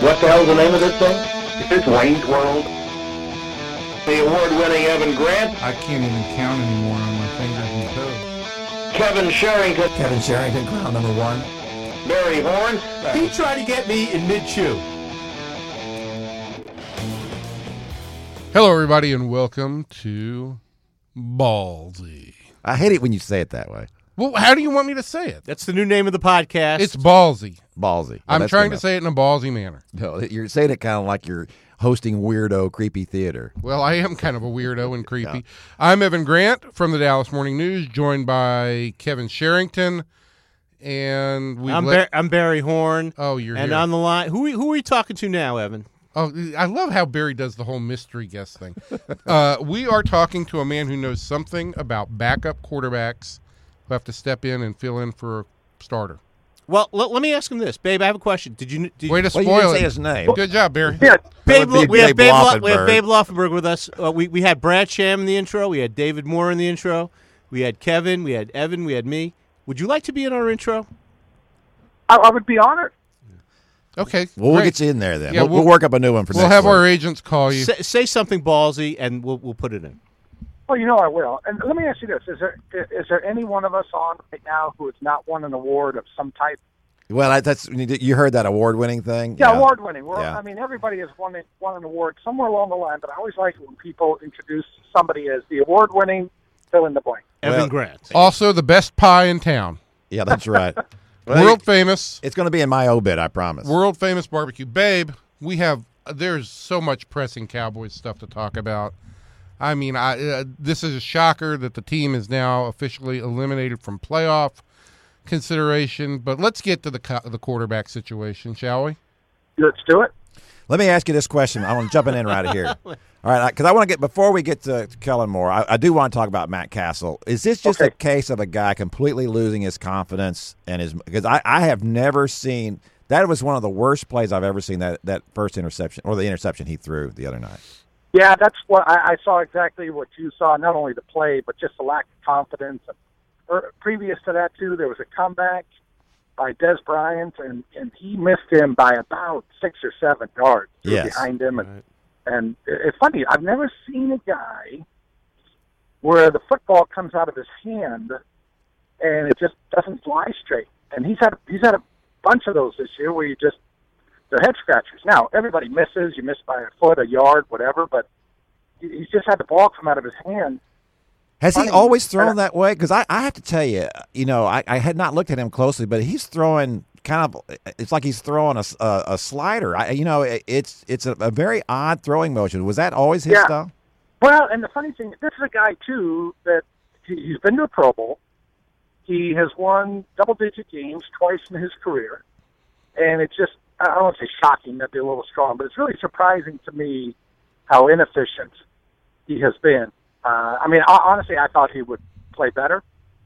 What the hell's the name of this thing? Is this Wayne's World? The award-winning Evan Grant, I can't even count anymore on my fingers and toes. Kevin Sherrington, Kevin Sherrington, ground number one. Barry Horn, He tried to get me in mid-chew. Hello, everybody, and welcome to Ballsy. I hate it when you say it that way. Well, how do you want me to say it? That's the new name of the podcast. It's ballsy. Ballsy. Well, I'm trying good to say it in a ballsy manner. No, you're saying it kind of like you're hosting weirdo, creepy theater. Well, I am kind of a weirdo and creepy. I'm Evan Grant from the Dallas Morning News, joined by Kevin Sherrington, and we. I'm, Bar- I'm Barry Horn. oh, you're and here. on the line, who who are you talking to now, Evan? Oh, I love how Barry does the whole mystery guest thing. uh, we are talking to a man who knows something about backup quarterbacks who have to step in and fill in for a starter. Well, let, let me ask him this, Babe. I have a question. Did you? Did, Way to Well, you spoil didn't say his name. Good job, Barry. Yeah, Babe, That we have Babe Babe, Lo- we have Babe Laufenberg with us. Uh, we we had Brad Sham in the intro. We had David Moore in the intro. We had Kevin. We had Evan. We had me. Would you like to be in our intro? I, I would be honored. Okay. Well, we'll great. get you in there then. Yeah, we'll, we'll we'll- work up a new one for this. We'll next have week. our agents call you. Say, say something ballsy, and we'll we'll put it in. Well, you know I will. And let me ask you this: Is there is there any one of us on right now who has not won an award of some type? Well, that- that's you heard that award-winning thing. Yeah, award winning. Well, Yeah. I mean, everybody has won won an award somewhere along the line, but I always like when people introduce somebody as the award winning fill in the blank. Evan Well- Grant. Also, the best pie in town. Yeah, that's right. Well, World famous. It's going to be in my obit, I promise. World famous barbecue. Babe, we have there's so much pressing Cowboys stuff to talk about. I mean, I uh, this is a shocker that the team is now officially eliminated from playoff consideration, but let's get to the co- the quarterback situation, shall we? Let's do it. Let me ask you this question. I want to jumping in right here. All right, because I want to get before we get to, to Kellen Moore, I, I do want to talk about Matt Cassel. Is this just a case of a guy completely losing his confidence and his? Because I, I have never seen that was one of the worst plays I've ever seen. That that first interception or the interception he threw the other night. Yeah, that's what I, I saw exactly what you saw. Not only the play, but just the lack of confidence. Er, previous to that, too, there was a comeback by Dez Bryant, and and he missed him by about six or seven yards Yes. behind him. And, and it's funny, I've never seen a guy where the football comes out of his hand and it just doesn't fly straight. And he's had he's had a bunch of those this year where you just they're head scratchers. Now everybody misses. You miss by a foot, a yard, whatever. But he's just had the ball come out of his hand. Has he always thrown that way? Because I, I have to tell you, you know, I, I had not looked at him closely, but he's throwing kind of. It's like he's throwing a, a- a slider. I, you know, it, it's it's a, a very odd throwing motion. Was that always his Yeah. style? Well, and the funny thing, this is a guy too that he, he's been to a Pro Bowl. He has won double-digit games twice in his career, and it's just I don't want to say shocking, that'd be a little strong, but it's really surprising to me how inefficient he has been. Uh, I mean, honestly, I thought he would play better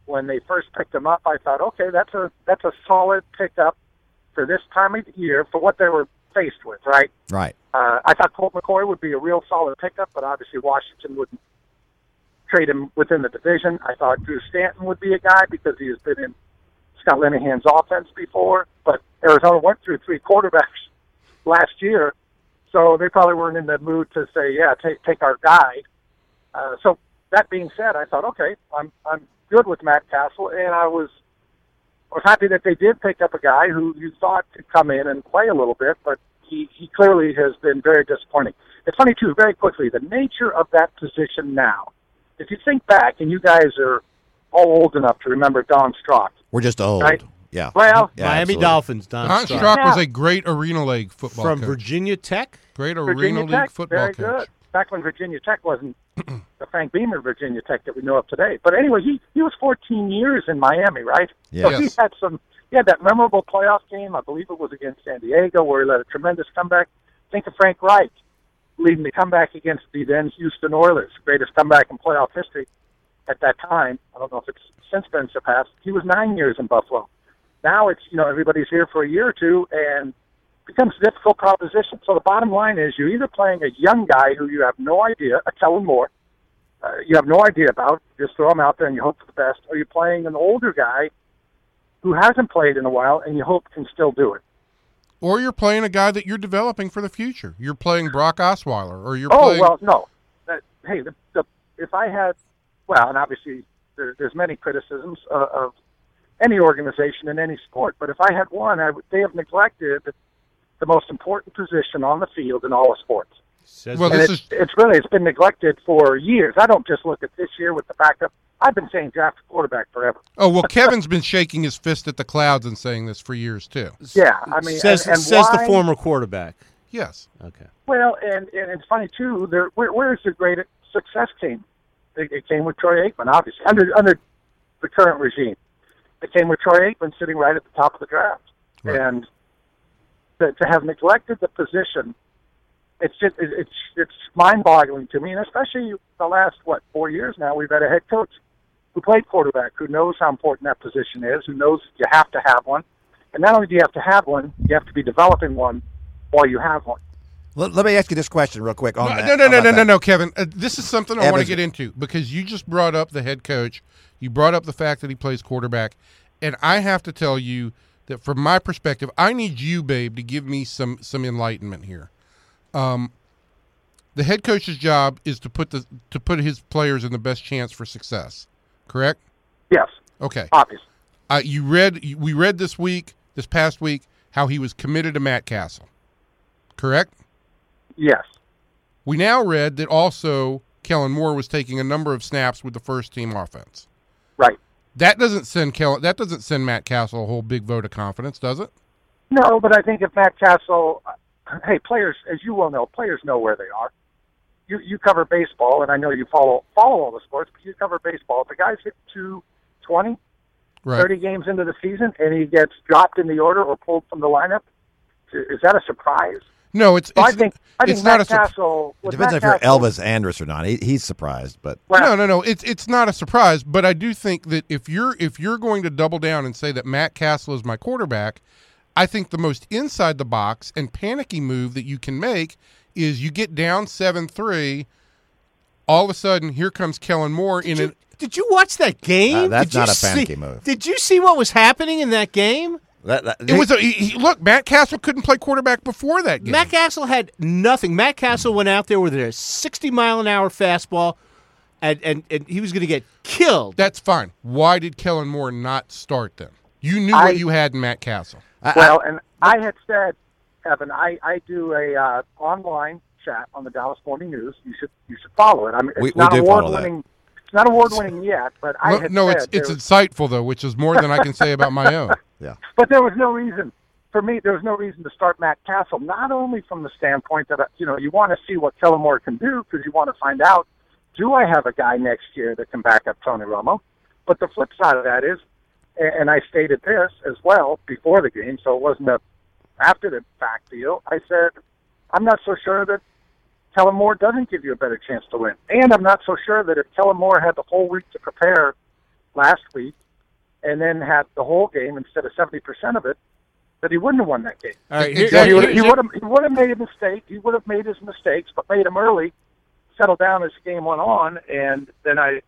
when they first picked him up. I thought, okay, that's a that's a solid pickup for this time of year for what they were faced with, right? Right. Uh, I thought Colt McCoy would be a real solid pickup, but obviously Washington wouldn't trade him within the division. I thought Drew Stanton would be a guy because he has been in Scott Linehan's offense before, but Arizona went through three quarterbacks last year, so they probably weren't in the mood to say, "Yeah, take take our guy." Uh, so that being said, I thought, okay, I'm I'm good with Matt Cassel, and I was I was happy that they did pick up a guy who you thought could come in and play a little bit, but he, he clearly has been very disappointing. It's funny too, very quickly, the nature of that position now. If you think back, and you guys are all old enough to remember Don Strock, We're just old. Right. Yeah. Well, Yeah, Miami absolutely. Dolphins. Don, Don Strock. Strock was a great Arena League football from coach. Virginia Tech. Great Arena Virginia League Tech, football very coach. good. Back when Virginia Tech wasn't the Frank Beamer Virginia Tech that we know of today. But anyway, he he was 14 years in Miami, right? Yeah. So he had some. He had that memorable playoff game. I believe it was against San Diego, where he led a tremendous comeback. Think of Frank Reich leading the comeback against the then Houston Oilers, greatest comeback in playoff history at that time. I don't know if it's since been surpassed. He was nine years in Buffalo. Now it's you know everybody's here for a year or two, and becomes a difficult proposition. So the bottom line is you're either playing a young guy who you have no idea, a Kellen Moore, uh, you have no idea about, just throw him out there and you hope for the best, or you're playing an older guy who hasn't played in a while and you hope can still do it. or you're playing a guy that you're developing for the future. You're playing Brock Osweiler, or you're playing. Oh playing. well, no. That, hey, the, the, if I had, well, and obviously there, there's many criticisms of, of any organization in any sport, but if I had one, I would, they have neglected the most important position on the field in all of sports. Says Well, this it's, is- it's really it's been neglected for years. I don't just look at this year with the backup. I've been saying draft a quarterback forever. oh well, Kevin's been shaking his fist at the clouds and saying this for years too. Yeah, I mean, says and, and says why, the former quarterback. Yes. Okay. Well, and, and it's funny too. There, where, where's the great success came? It, it came with Troy Aikman, obviously under under the current regime. It came with Troy Aikman sitting right at the top of the draft, Right. and to, to have neglected the position, it's just it, it's it's mind-boggling to me, and especially the last what four years now, we've had a head coach who played quarterback, who knows how important that position is, who knows you have to have one, and not only do you have to have one, you have to be developing one while you have one. Let, let me ask you this question real quick. On No, that. no, no, How no, no, no, no, Kevin. Uh, this is something I want to get into because you just brought up the head coach. You brought up the fact that he plays quarterback, and I have to tell you that from my perspective, I need you, babe, to give me some some enlightenment here. Um, the head coach's job is to put the to put his players in the best chance for success. Correct? Yes, Okay. obviously. Uh, you read we read this week, this past week, how he was committed to Matt Cassel. Correct? Yes. We now read that also Kellen Moore was taking a number of snaps with the first team offense. Right. That doesn't send Kellen, that doesn't send Matt Cassel a whole big vote of confidence, does it? No, but I think if Matt Cassel, hey, players, as you well know, players know where they are. You you cover baseball, and I know you follow follow all the sports, but you cover baseball. If a guy's hit two twenty, Right. thirty games into the season, and he gets dropped in the order or pulled from the lineup, is that a surprise? No, it's, So I think I think it's Matt not a surprise. Cassel. It depends Matt if you're Cassel- Elvis Andrus or not. He, he's surprised, but Well, no, no, no. It's it's not a surprise, but I do think that if you're if you're going to double down and say that Matt Cassel is my quarterback, I think the most inside the box and panicky move that you can make is you get down seven three. All of a sudden, here comes Kellen Moore in Did an you, did you watch that game? Uh, that's Did not a see- panicky move. Did you see what was happening in that game? That, that- It was a he, he- look. Matt Cassel couldn't play quarterback before that game. Matt Cassel had nothing. Matt Cassel went out there with a 60 mile an hour fastball, and, and, and he was going to get killed. That's fine. Why did Kellen Moore not start then? You knew I- what you had in Matt Cassel. I- I- Well, and I had said, Evan, I, I do a uh, online chat on the Dallas Morning News. You should you should follow it. I mean, it's We- we not do award follow that. Winning. It's not award winning yet, but I no, had no, said it's it's there- insightful though, which is more than I can say about my own. yeah. but there was no reason for me. There was no reason to start Matt Cassel. Not only from the standpoint that uh, you know you want to see what Kellen Moore can do because you want to find out do I have a guy next year that can back up Tony Romo. But the flip side of that is, and I stated this as well before the game, so it wasn't a after the fact deal. I said I'm not so sure that Kellen Moore doesn't give you a better chance to win, and I'm not so sure that if Kellen Moore had the whole week to prepare last week and then had the whole game instead of 70% of it, that he wouldn't have won that game. All right, Exactly. He he would have he would have made a mistake. He would have made his mistakes, but made them early, settled down as the game went on, and then I,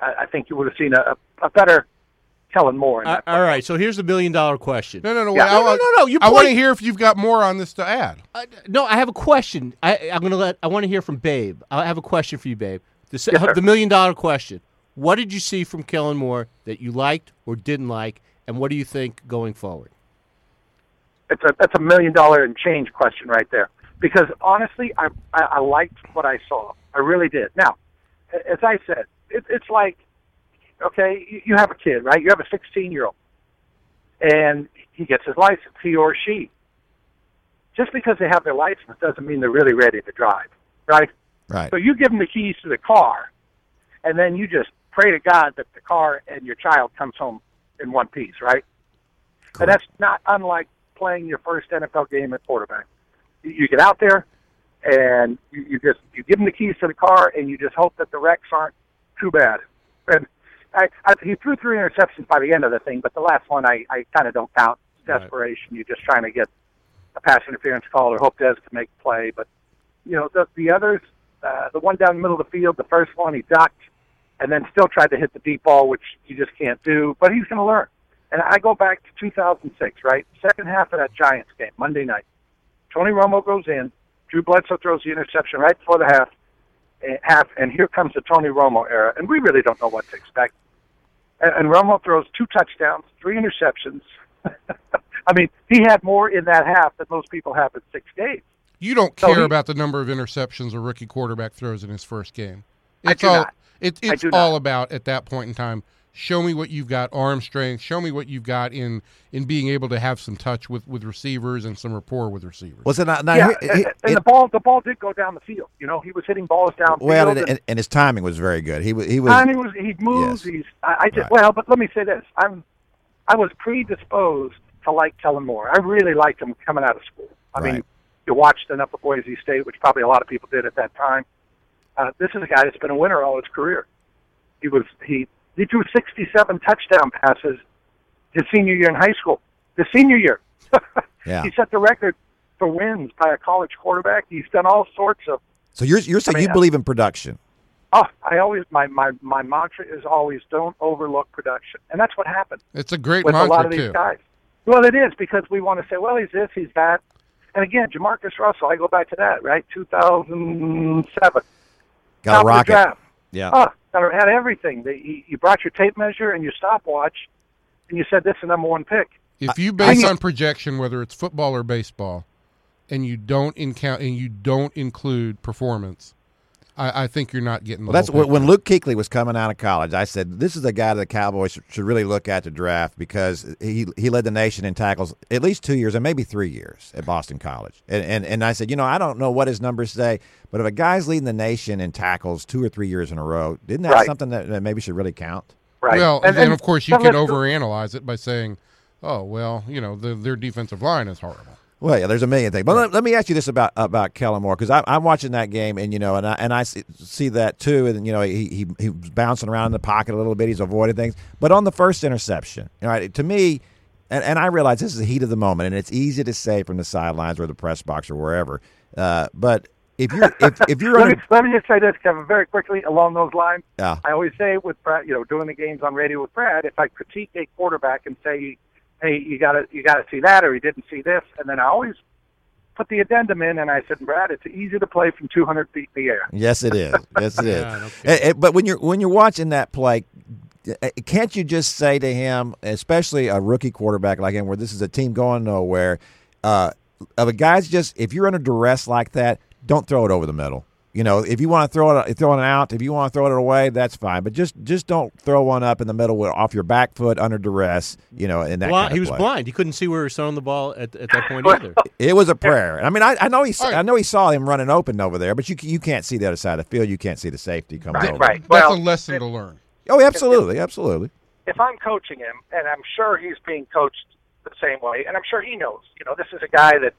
I, I think you would have seen a, a better Kellen Moore. In Uh, all right, so here's the million dollar question. No, no, no. Yeah. I, No, no, no, no, you I want to hear if you've got more on this to add. Uh, no, I have a question. I, I'm going to let. I want to hear from Babe. I have a question for you, Babe. The, Yes, sir. the million dollar question. What did you see from Kellen Moore that you liked or didn't like, and what do you think going forward? it's a that's a million dollar and change question right there. Because honestly, I I, I liked what I saw. I really did. Now, as I said, it, it's like okay, you, you have a kid, right? You have a 16 year old, and he gets his license, he or she. Just because they have their license doesn't mean they're really ready to drive, right? Right. So you give them the keys to the car, and then you just pray to God that the car and your child comes home in one piece, right? And that's not unlike playing your first NFL game at quarterback. You, you get out there, and you, you just you give them the keys to the car, and you just hope that the wrecks aren't too bad. And I, I, he threw three interceptions by the end of the thing, but the last one I, I kind of don't count. It's Right. desperation. You're just trying to get a pass interference call or hope Dez can make play. But you know the the others, uh, the one down the middle of the field, the first one he ducked, and then still tried to hit the deep ball, which you just can't do. But he's going to learn. And I go back to 2006, right? Second half of that Giants game, Monday night. Tony Romo goes in. Drew Bledsoe throws the interception right before the half. Eh, Half, and here comes the Tony Romo era, and we really don't know what to expect. And, and Romo throws two touchdowns, three interceptions. I mean, he had more in that half than most people have in six games. You don't So care he- about the number of interceptions a rookie quarterback throws in his first game. I It's do all not. it, it's all not. about at that point in time. Show me what you've got arm strength. Show me what you've got in in being able to have some touch with with receivers and some rapport with receivers. Was it not? now, yeah, here- and, he- and it- the ball, the ball did go down the field. You know, he was hitting balls down well, and, and- and, and his timing was very good. He was. He was. And he was he moves. Yes. He's I, I just Right. well, but let me say this: I'm I was predisposed to like Kellen Moore. I really liked him coming out of school. I mean, you watched enough of Boise State, which probably a lot of people did at that time. Uh, this is a guy that's been a winner all his career. He was he he threw 67 touchdown passes his senior year in high school. The senior year, Yeah. he set the record for wins by a college quarterback. He's done all sorts of So you're you're saying I mean, you believe in production? Oh, I always my my my mantra is always don't overlook production, and that's what happened It's a great with a mantra lot of these too. guys. Well, it is because we want to say, well, he's this, he's that, and again, Jamarcus Russell. I go back to that, right? Two thousand seven, Got a rocket. Yeah. Oh, got- had everything. The- You brought your tape measure and your stopwatch, and you said this is the number one pick. If you base on projection, whether it's football or baseball, and you don't incount and you don't include performance, I, I think you're not getting. The Well, that's whole when, when. Luke Kuechly was coming out of college. I said this is a guy that the Cowboys should, should really look at to draft because he he led the nation in tackles at least two years and maybe three years at Boston College. And and, and I said, you know, I don't know what his numbers say, but if a guy's leading the nation in tackles two or three years in a row, isn't that Right. something that, that maybe should really count? Right. Well, and, then of course you then can overanalyze it by saying, "Oh, well, you know, the, their defensive line is horrible." Well, yeah, there's a million things. But let, let me ask you this about about Kellen Moore because I'm watching that game and you know and I and I see, see that too and you know he, he he was bouncing around in the pocket a little bit. He's avoiding things, but on the first interception, all right, to me, and, and I realize this is the heat of the moment and it's easy to say from the sidelines or the press box or wherever. Uh, but if you're if, if you're Let me, let me just say this, Kevin, very quickly along those lines. yeah, I always say with Brad, you know, doing the games on radio with Brad, if I critique a quarterback and say, "Hey, you got to you got to see that," or "He didn't see this," and then I always put the addendum in, and I said, "Brad, it's easy to play from 200 feet in the air." yes it is, yes it is. Yeah, no Eh, eh, but when you're when you're watching that play, eh, can't you just say to him, especially a rookie quarterback like him, where this is a team going nowhere, uh, of a guy's just if you're under duress like that, don't throw it over the middle. You know, if you want to throw it, throw it out. If you want to throw it away, that's fine. But just just don't throw one up in the middle with, off your back foot under duress. You know, in that Blind, kind of he was play. blind. He couldn't see where he was throwing the ball at, at that point either. It was a prayer. I mean, I, I know he All right. I know he saw him running open over there, but you you can't see the other side of the field. You can't see the safety coming Right, over. right. That's Well, a lesson to learn. Oh, absolutely, absolutely. if I'm coaching him, and I'm sure he's being coached the same way, and I'm sure he knows, you know, this is a guy that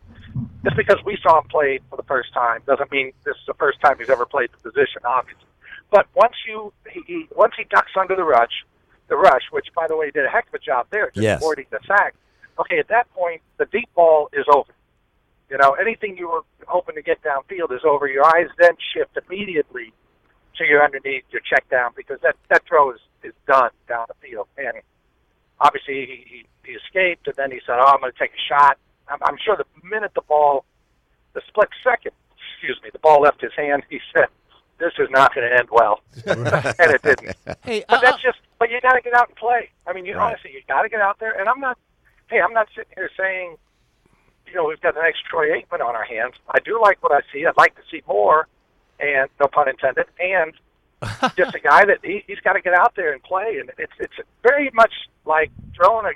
just because we saw him play for the first time doesn't mean this is the first time he's ever played the position, obviously. But once you he, he once he ducks under the rush, the rush, which by the way he did a heck of a job there, just Yes. avoiding the sack. Okay, at that point the deep ball is over. You know, anything you were hoping to get downfield is over. Your eyes then shift immediately to your underneath, your check down, because that that throw is is done down the field. And obviously he, he, he escaped, and then he said, "Oh, I'm going to take a shot." I'm, I'm sure the minute the ball, the split second, excuse me, the ball left his hand, he said, "This is not going to end well," and it didn't. Hey, But uh, that's just. But you got to get out and play. I mean, you Right. honestly, you got to get out there. And I'm not. Hey, I'm not sitting here saying, you know, we've got the next Troy Aikman on our hands. I do like what I see. I'd like to see more, and no pun intended. And just a guy that he, he's got to get out there and play. And it's it's very much like throwing a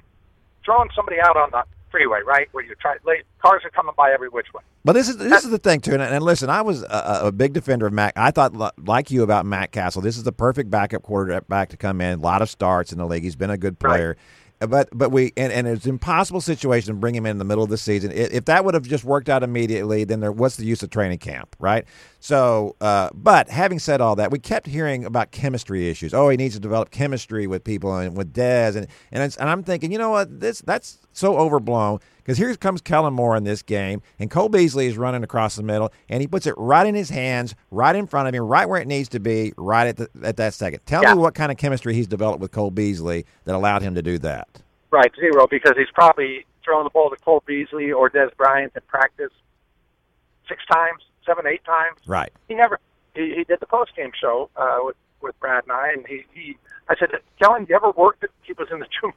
throwing somebody out on the freeway, right? Where you try late cars are coming by every which way. But this is this is the thing too, and, and listen, I was a, a big defender of Matt. I thought like you about Matt Cassel. This is the perfect backup quarterback to come in. A lot of starts in the league. He's been a good Right. player. But but we and, and it's an impossible situation to bring him in in the middle of the season. If that would have just worked out immediately, then there what's the use of training camp, right? So, uh, but having said all that, we kept hearing about chemistry issues. Oh, he needs to develop chemistry with people and with Dez, and and, and I'm thinking, you know what, this that's so overblown because here comes Kellen Moore in this game, and Cole Beasley is running across the middle, and he puts it right in his hands, right in front of him, right where it needs to be, right at the, at that second. Tell Yeah. me what kind of chemistry he's developed with Cole Beasley that allowed him to do that. Right, zero, because he's probably thrown the ball to Cole Beasley or Dez Bryant in practice six times, seven, eight times. Right. He never. He, he did the post game show uh, with with Brad and I, and he he. I said, Kellen, you ever worked? He was in the two.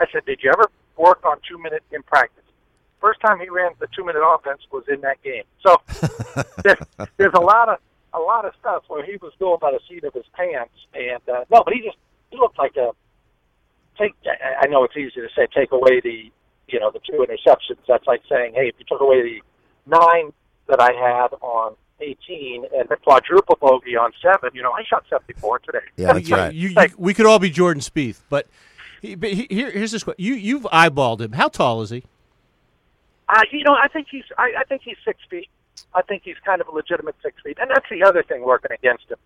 I said, did you ever work on two minute in practice? First time he ran the two minute offense was in that game. So there, there's a lot of a lot of stuff where he was going by the seat of his pants, and uh, no, but he just he looked like a take. I know it's easy to say take away the you know the two interceptions. That's like saying, hey, if you took away the nine that I had on 18 and the quadruple bogey on seven, you know, I shot 74 today. Yeah, that's Yeah, right. You, you, Like- we could all be Jordan Spieth, but, he, but he, here, here's this question: You you've eyeballed him. How tall is he? Uh, you know, I think he's I, I think he's six feet. I think he's kind of a legitimate six feet, and that's the other thing working against him.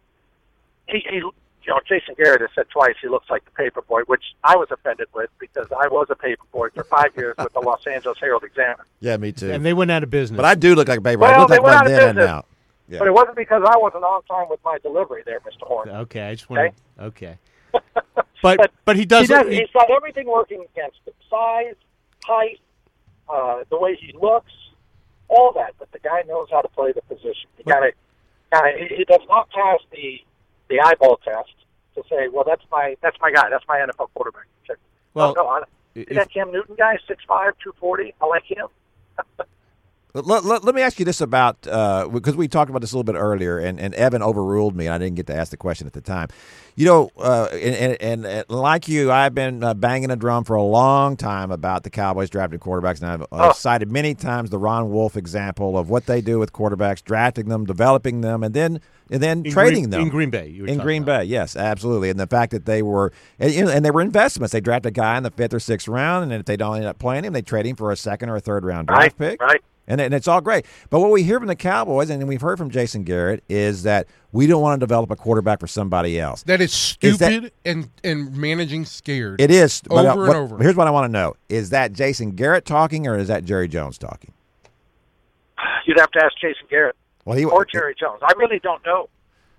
He, he you know, Jason Garrett has said twice he looks like the paper boy, which I was offended with because I was a paper boy for five years with the Los Angeles Herald Examiner. Yeah, me too. And they went out of business. but I do look like a baby. I Well, look they like went one out of then and business. now. Yeah. But it wasn't because I wasn't on time with my delivery there, Mr. Horn. okay, I just want to. Okay, but But but he does. he does he- he's got everything working against him: size, height, uh, the way he looks, all that. But the guy knows how to play the position. He got it. He, he does not pass the the eyeball test to say, "Well, that's my that's my guy. That's my NFL quarterback." Check. Well, no, no, I, if- that Cam Newton guy, six five, two forty. I like him. Let, let, let me ask you this about uh, because we talked about this a little bit earlier, and, and Evan overruled me, and I didn't get to ask the question at the time. You know, uh, and, and, and like you, I've been uh, banging a drum for a long time about the Cowboys drafting quarterbacks, and I've, Oh. cited many times the Ron Wolf example of what they do with quarterbacks, drafting them, developing them, and then and then in trading Green, them in Green Bay. You were in Green about. Bay, yes, absolutely, and the fact that they were, and, and they were investments. They draft a guy in the fifth or sixth round, and if they don't end up playing him, they trade him for a second or a third round draft Right, pick, right. And, and it's all great. But what we hear from the Cowboys, and we've heard from Jason Garrett, is that we don't want to develop a quarterback for somebody else. That is Is that- stupid and and managing scared. It is but, uh, Over and what- over. Here's what I want to know: Is that Jason Garrett talking, or is that Jerry Jones talking? You'd have to ask Jason Garrett Well, he or Jerry Jones. I really don't know.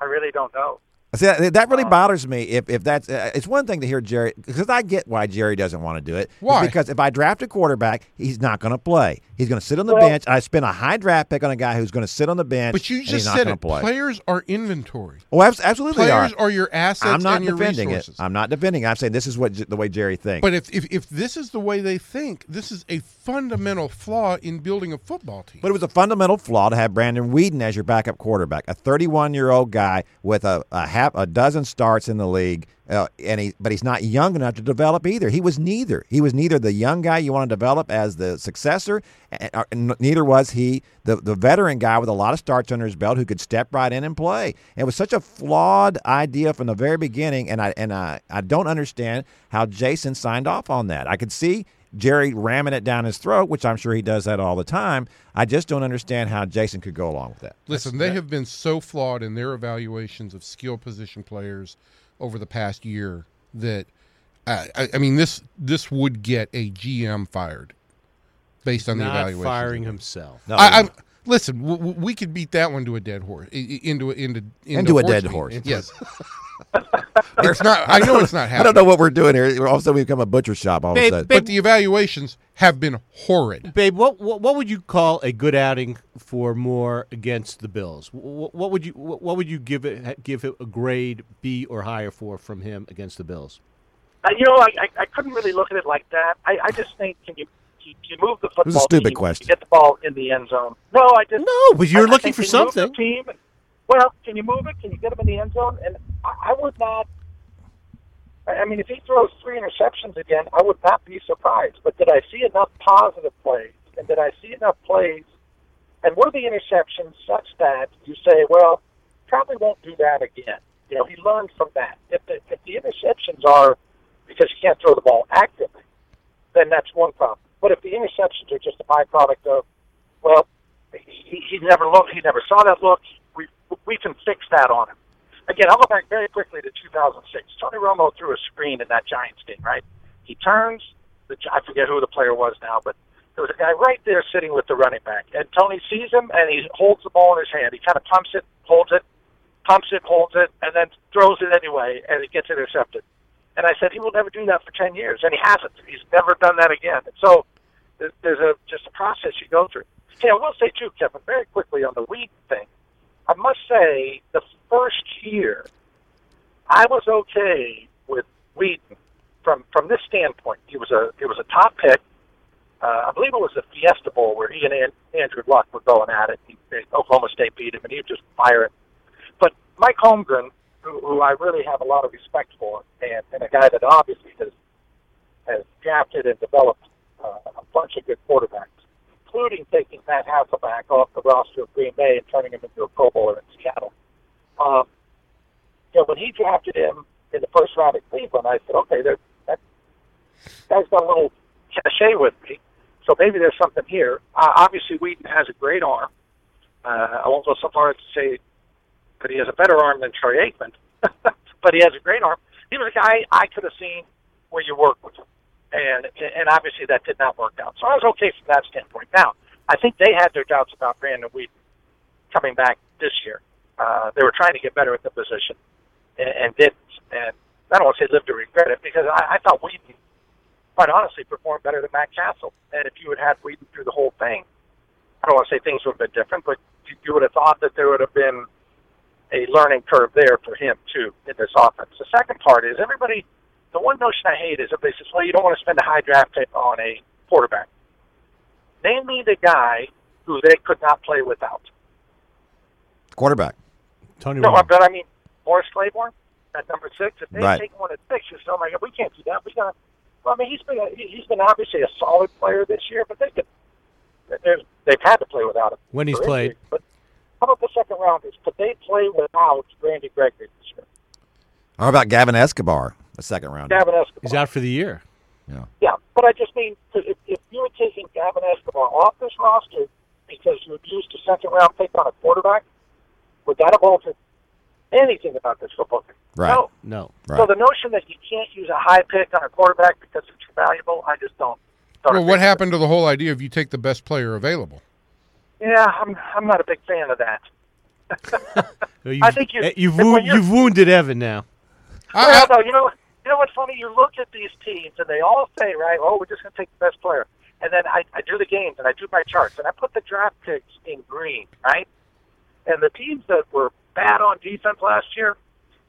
I really don't know. See, that, that really bothers me. If if that's uh, it's one thing to hear Jerry because I get why Jerry doesn't want to do it. It's Why? because if I draft a quarterback, he's not going to play. He's going to sit on the Well- bench. I spend a high draft pick on a guy who's going to sit on the bench. but you just said it. Play. Players are inventory. Oh, absolutely Players are. are your assets I'm not and your defending resources. it. I'm not defending. it. I'm saying this is what the way Jerry thinks. But if, if if this is the way they think, this is a fundamental flaw in building a football team. But it was a fundamental flaw to have Brandon Weeden as your backup quarterback, a 31 year old guy with a, a half a dozen starts in the league, uh, and he but he's not young enough to develop either. He was neither. He was neither the young guy you want to develop as the successor, and, neither was he the the veteran guy with a lot of starts under his belt who could step right in and play. It was such a flawed idea from the very beginning, and I and I I don't understand how Jason signed off on that. I could see. Jerry ramming it down his throat, which I'm sure he does that all the time. I just don't understand how Jason could go along with that. Listen, they have been so flawed in their evaluations of skill position players over the past year that I, I, I mean this this would get a GM fired based on the evaluation. firing himself. No, I, I'm listen. W- w- we could beat that one to a dead horse. i- i- Into a, into into, Into a dead meat. horse. Yes. it's not. I know it's not happening. I don't know what we're doing here. All of a sudden, we become a butcher shop. All of a sudden, babe, But the evaluations have been horrid. Babe, what, what what would you call a good outing for Moore against the Bills? What, what would you what, what would you give it give it a grade B or higher for from him against the Bills? Uh, you know, I, I I couldn't really look at it like that. I, I just think can you you, you move the football was a stupid team, question. You get the ball in the end zone. No, I just No, but you're I- I looking think for can you move the something. Team, well, can you move it? Can you get him in the end zone? And I, I would not. I I mean, if he throws three interceptions again, I would not be surprised. But did I see enough positive plays? And did I see enough plays? And were the interceptions such that you say, well, probably won't do that again? You know, he learned from that. If the, if the interceptions are because he can't throw the ball accurately, then that's one problem. But if the interceptions are just a byproduct of, well, he, he never looked, he never saw that look, we we can fix that on him. Again, I'll go back very quickly to 2006. Tony Romo threw a screen in that Giants game, right? He turns, the I forget who the player was now, but there was a guy right there sitting with the running back, and Tony sees him and he holds the ball in his hand. He kind of pumps it, holds it, pumps it, holds it, and then throws it anyway, and it gets intercepted. And I said he will never do that for ten years, and he hasn't. He's never done that again. And so there's, a just a process you go through. Hey, I will say too, Kevin, very quickly on the weed thing. I must say the first year I was okay with Weeden from from this standpoint. He was a he was a top pick. Uh, I believe it was the Fiesta Bowl where he and An- Andrew Luck were going at it. He, Oklahoma State beat him, and he would just fire it. But Mike Holmgren, who, who I really have a lot of respect for, and, and a guy that obviously has has drafted and developed uh, a bunch of good quarterbacks, including taking Matt Hasselbeck off the roster of Green Bay and turning him into a Pro Bowler in Seattle. Um, you know, when he drafted him in the first round at Cleveland, I said, okay, there, that guy's got a little cachet with me. So maybe there's something here. Uh, obviously, Weeden has a great arm. Uh, I won't go so far as to say that he has a better arm than Troy Aikman, but he has a great arm. He was a guy I could have seen where you work with him, and and obviously that did not work out. So I was okay from that standpoint. Now, I think they had their doubts about Brandon Weeden coming back this year. Uh, they were trying to get better at the position and, and didn't. And I don't want to say live to regret it because I, I thought Weeden quite honestly performed better than Matt Cassel. And if you had had Weeden through the whole thing, I don't want to say things would have been different, but you, you would have thought that there would have been a learning curve there for him too in this offense. The second part is everybody. The one notion I hate is everybody says, "Well, you don't want to spend a high draft pick on a quarterback." Name me the guy who they could not play without. Quarterback. Tony No, Romo. but I mean Morris Claiborne at number six. If they Right. take one at six, you say, "Oh my God, we can't do that." We got. Well, I mean, he's been a, he- he's been obviously a solid player this year, but they could. They've they've had to play without him When he's played. injury. But how about the second rounders? Could they play without Randy Gregory this year? How about Gavin Escobar, the second round? Gavin Escobar. He's out for the year. Yeah, Yeah, but I just mean if, if you were taking Gavin Escobar off this roster because you had used a second round pick on a quarterback, would that have altered anything about this football team? Right. No. No. Right. So the notion that you can't use a high pick on a quarterback because it's valuable, I just don't. don't Well, what with happened to the whole idea of you take the best player available? It. Yeah, I'm I'm not a big fan of that. You've, I think you- eh, you've, if when wound, you're- you've wounded Evan now. I- Well, I- no, you know, you know what's funny? You look at these teams, and they all say, right, "Oh, we're just going to take the best player." And then I, I do the games, and I do my charts, and I put the draft picks in green, right? And the teams that were bad on defense last year,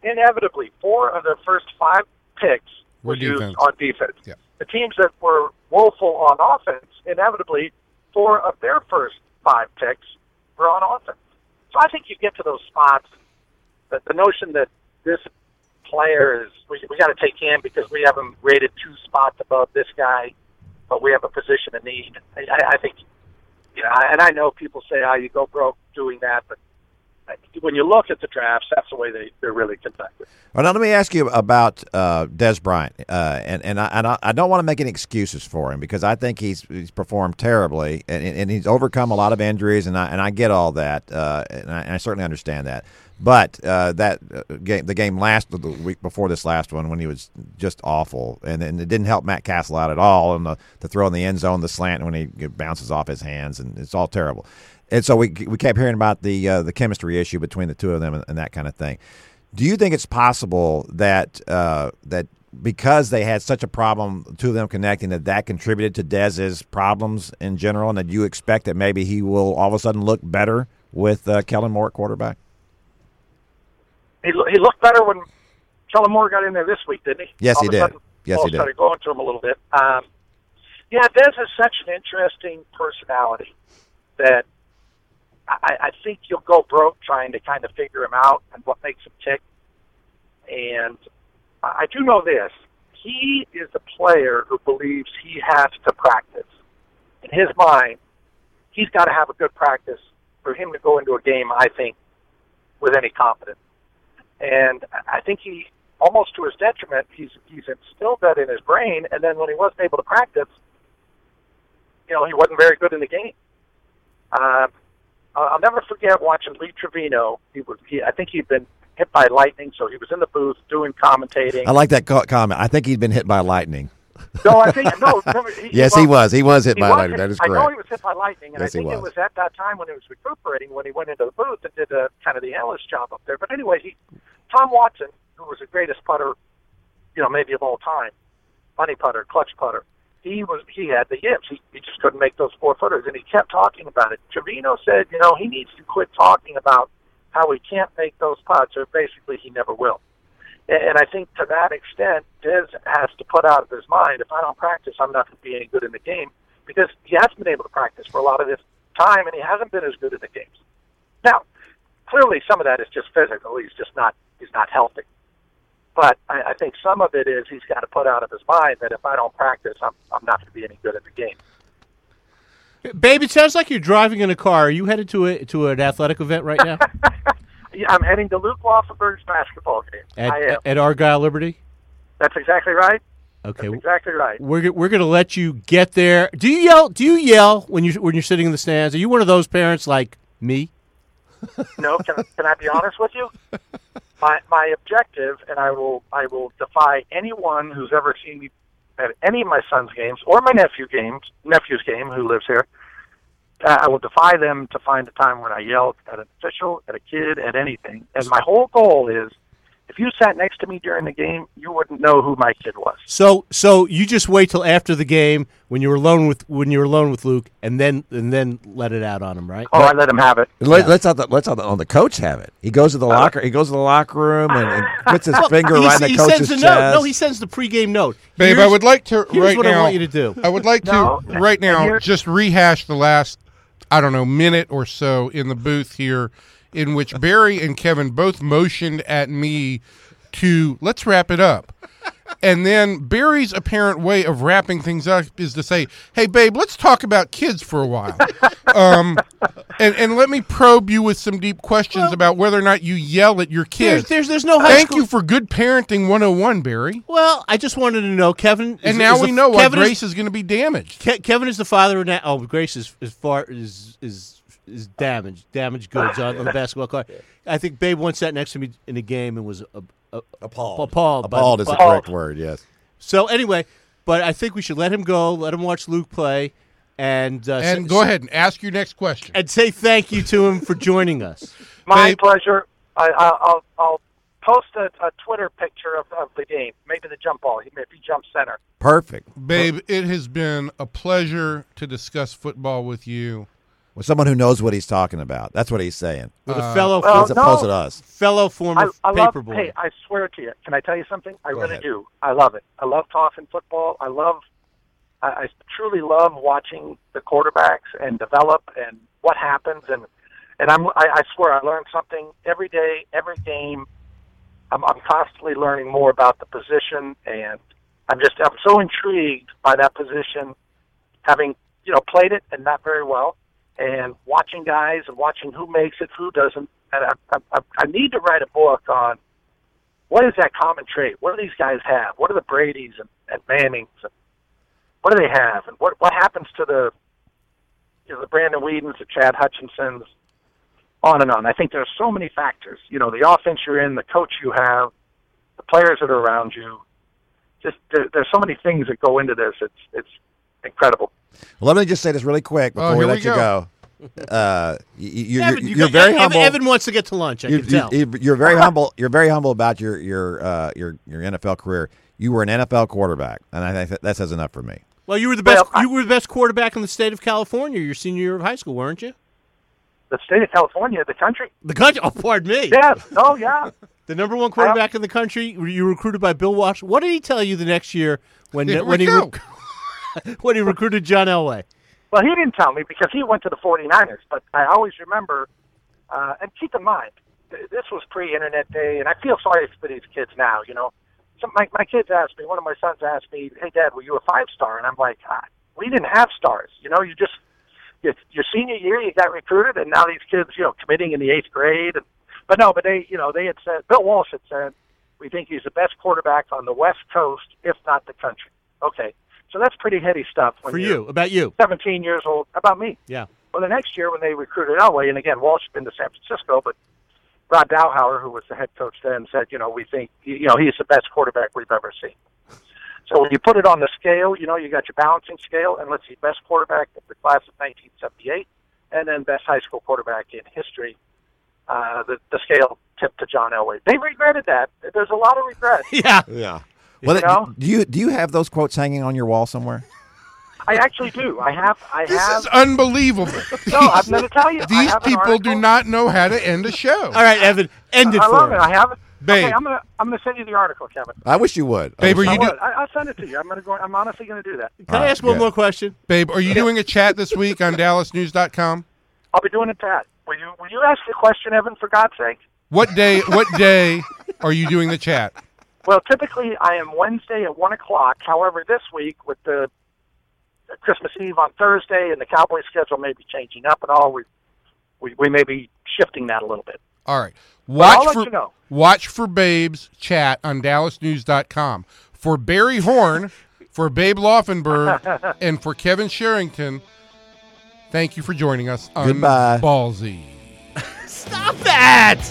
inevitably, four of their first five picks Were were used defense. on defense. Yeah. The teams that were woeful on offense, inevitably, four of their first five picks were on offense. So I think you get to those spots. That the notion that this player is we, we got to take him because we have him rated two spots above this guy, but we have a position of need. I, I, I think, you know, and I know people say, "Oh, you go broke doing that," but when you look at the drafts, that's the way they they're really conducted. Well, now let me ask you about uh, Dez Bryant, uh, and and I, and I don't want to make any excuses for him because I think he's he's performed terribly, and, and he's overcome a lot of injuries, and I and I get all that, uh, and, I, and I certainly understand that. But uh, that uh, game, the game last the week before this last one, when he was just awful, and, and it didn't help Matt Cassel out at all, and the, the throw in the end zone, the slant when he bounces off his hands, and it's all terrible. And so we we kept hearing about the uh, the chemistry issue between the two of them and, and that kind of thing. Do you think it's possible that uh, that because they had such a problem, two of them connecting, that that contributed to Dez's problems in general, and that you expect that maybe he will all of a sudden look better with uh, Kellen Moore at quarterback? He he looked better when Kellen Moore got in there this week, didn't he? Yes, All he did. sudden, Yes, he did. Started going to him a little bit. Um, yeah, Dez is such an interesting personality that I, I think you'll go broke trying to kind of figure him out and what makes him tick. And I do know this: he is a player who believes he has to practice. In his mind, he's got to have a good practice for him to go into a game. I think with any confidence. And I think he, almost to his detriment, he's he's instilled that in his brain. And then when he wasn't able to practice, you know, he wasn't very good in the game. Um, I'll never forget watching Lee Trevino. He was, he, I think he'd been hit by lightning, so he was in the booth doing commentating. I like that co- comment. I think he'd been hit by lightning. no, I think no. Remember, he, Yes, he was. He was hit he by lightning. hit- That is I know he was hit by lightning, and Yes, I think was. it was at that time when he was recuperating when he went into the booth and did a, kind of the analyst job up there. But anyway, he, Tom Watson, who was the greatest putter you know, maybe of all time, money putter, clutch putter. He was he had the yips. He, he just couldn't make those four footers, and he kept talking about it. Trevino said, you know, he needs to quit talking about how he can't make those putts, or basically he never will. And, and I think to that extent, Dez has to put out of his mind, if I don't practice, I'm not going to be any good in the game, because he hasn't been able to practice for a lot of this time, and he hasn't been as good in the games. Now, clearly, some of that is just physical. He's just not he's not healthy. But I, I think some of it is he's got to put out of his mind that if I don't practice, I'm I'm not going to be any good at the game. Babe, it sounds like you're driving in a car. Are you headed to a to an athletic event right now? Yeah, I'm heading to Luke Laufenberg's basketball game. at, I am. at Argyle Liberty. That's exactly right. Okay, That's exactly right. we're we're gonna let you get there. Do you yell? Do you yell when you when you're sitting in the stands? Are you one of those parents like me? No, can, can I be honest with you? My my objective, and I will I will defy anyone who's ever seen me at any of my son's games or my nephew games nephew's game who lives here. Uh, I will defy them to find a time when I yell at an official, at a kid, at anything. And my whole goal is, if you sat next to me during the game, you wouldn't know who my kid was. So so you just wait till after the game when you're alone with when you're alone with Luke, and then and then let it out on him, right? Oh, I let him have it. Let, Let's not the, let's not the, on the coach have it. He goes to the uh, locker. He goes to the locker room and, and puts his finger he, right in the he coach's sends a chest. note. No, he sends the pregame note. Babe, I would like to here's right what now. I want you to do. I would like to right now here- just rehash the last, I don't know, minute or so in the booth here, in which Barry and Kevin both motioned at me to let's wrap it up. And then Barry's apparent way of wrapping things up is to say, "Hey, babe, let's talk about kids for a while." Um, and and let me probe you with some deep questions about whether or not you yell at your kids. there's there's no high Thank school- you for good parenting 101, Barry. Well, I just wanted to know, Kevin. is- And now is we the- know why Kevin is- Grace is going to be damaged. Ke- Kevin is the father of na- oh Grace is is far is is is damaged damaged goods on, on the basketball court. I think Babe once sat next to me in a game and was uh, uh, appalled. appalled. by- Appalled is the by- correct word. Yes. So anyway, but I think we should let him go. Let him watch Luke play, and uh, And s- go ahead and ask your next question. and say thank you to him for joining us. My Babe. pleasure. I, I, I'll I'll post a, a Twitter picture of, of the game. Maybe the jump ball. He maybe jump center. Perfect. Babe, it has been a pleasure to discuss football with you. With someone who knows what he's talking about. That's what he's saying. With Uh, a fellow well, As no. opposed to us. fellow former I, I paperboy. Hey, I swear to you. Can I tell you something? I Go really ahead. do. I love it. I love talking football. I love. I, I truly love watching the quarterbacks and develop and what happens and and I'm. I, I swear I learn something every day, every game. I'm, I'm constantly learning more about the position, and I'm just I'm so intrigued by that position, having you know played it and not very well, and watching guys and watching who makes it, who doesn't. And I, I, I- need to write a book on what is that common trait? What do these guys have? What are the Brady's and, and Mannings? And what do they have? And what what happens to the you know the Brandon Weedens, the Chad Hutchinsons, on and on. I think there's so many factors. You know, the offense you're in, the coach you have, the players that are around you. Just there, there's so many things that go into this. It's it's incredible. Well, let me just say this really quick before Oh, we here let we you go. go. Uh, you, you, Evan, you're, you you're got- very Evan, humble. Evan wants to get to lunch. I you, can tell. you, you're very humble. You're very humble about your your uh, your your NFL career. You were an NFL quarterback, and I think that, that says enough for me. well, you were the best. Well, I- you were the best quarterback in the state of California your senior year of high school, weren't you? The state of California, the country. The country. Oh, pardon me. Yes. Oh, yeah. The number one quarterback in the country. You were recruited by Bill Walsh. What did he tell you the next year when Here when he go. rec- when he recruited John Elway? Well, he didn't tell me because he went to the 49ers, but I always remember, uh, and keep in mind, th- this was pre-internet day, and I feel sorry for these kids now, you know. Some, my, my kids asked me, one of my sons asked me, hey, Dad, were you a five-star? And I'm like, ah, we didn't have stars. You know, you just, you, your senior year, you got recruited, and now these kids, you know, committing in the eighth grade. And, but no, but they, you know, they had said, Bill Walsh had said, we think he's the best quarterback on the West Coast, if not the country. Okay. So that's pretty heady stuff. When For you're about you. 17 years old, about me. Yeah. Well, the next year when they recruited Elway, and again, Walsh had been to San Francisco, but Rod Dowhower, who was the head coach then, said, you know, we think, you know, he's the best quarterback we've ever seen. So when you put it on the scale, you know, you got your balancing scale, and let's see, best quarterback of the class of 1978, and then best high school quarterback in history. Uh, the, the scale tipped to John Elway. They regretted that. There's a lot of regret. Yeah. Yeah. Well, You know? do you do you have those quotes hanging on your wall somewhere? I actually do. I have. I This have. is unbelievable. no, I'm going to tell you. These people do not know how to end a show. All right, Evan, end it I for love it. us. I have it. Babe. Okay, I'm gonna I'm gonna send you the article, Kevin. I wish you would. I Babe, wish are I you do- would. I, I'll send it to you. I'm gonna go. I'm honestly gonna do that. Can I All ask one good. more question? Babe, are you doing a chat this week on DallasNews.com? I'll be doing it, Pat. Will you Will you ask the question, Evan? For God's sake. What day? What day are you doing the chat? Well, typically I am Wednesday at one o'clock. However, this week with the Christmas Eve on Thursday and the Cowboys schedule may be changing up and all, we we, we may be shifting that a little bit. All right. I'll Watch let for you know. watch for Babe's chat on DallasNews.com. For Barry Horn, for Babe Laufenberg, and for Kevin Sherrington, thank you for joining us on Goodbye. Ballsy. Stop that!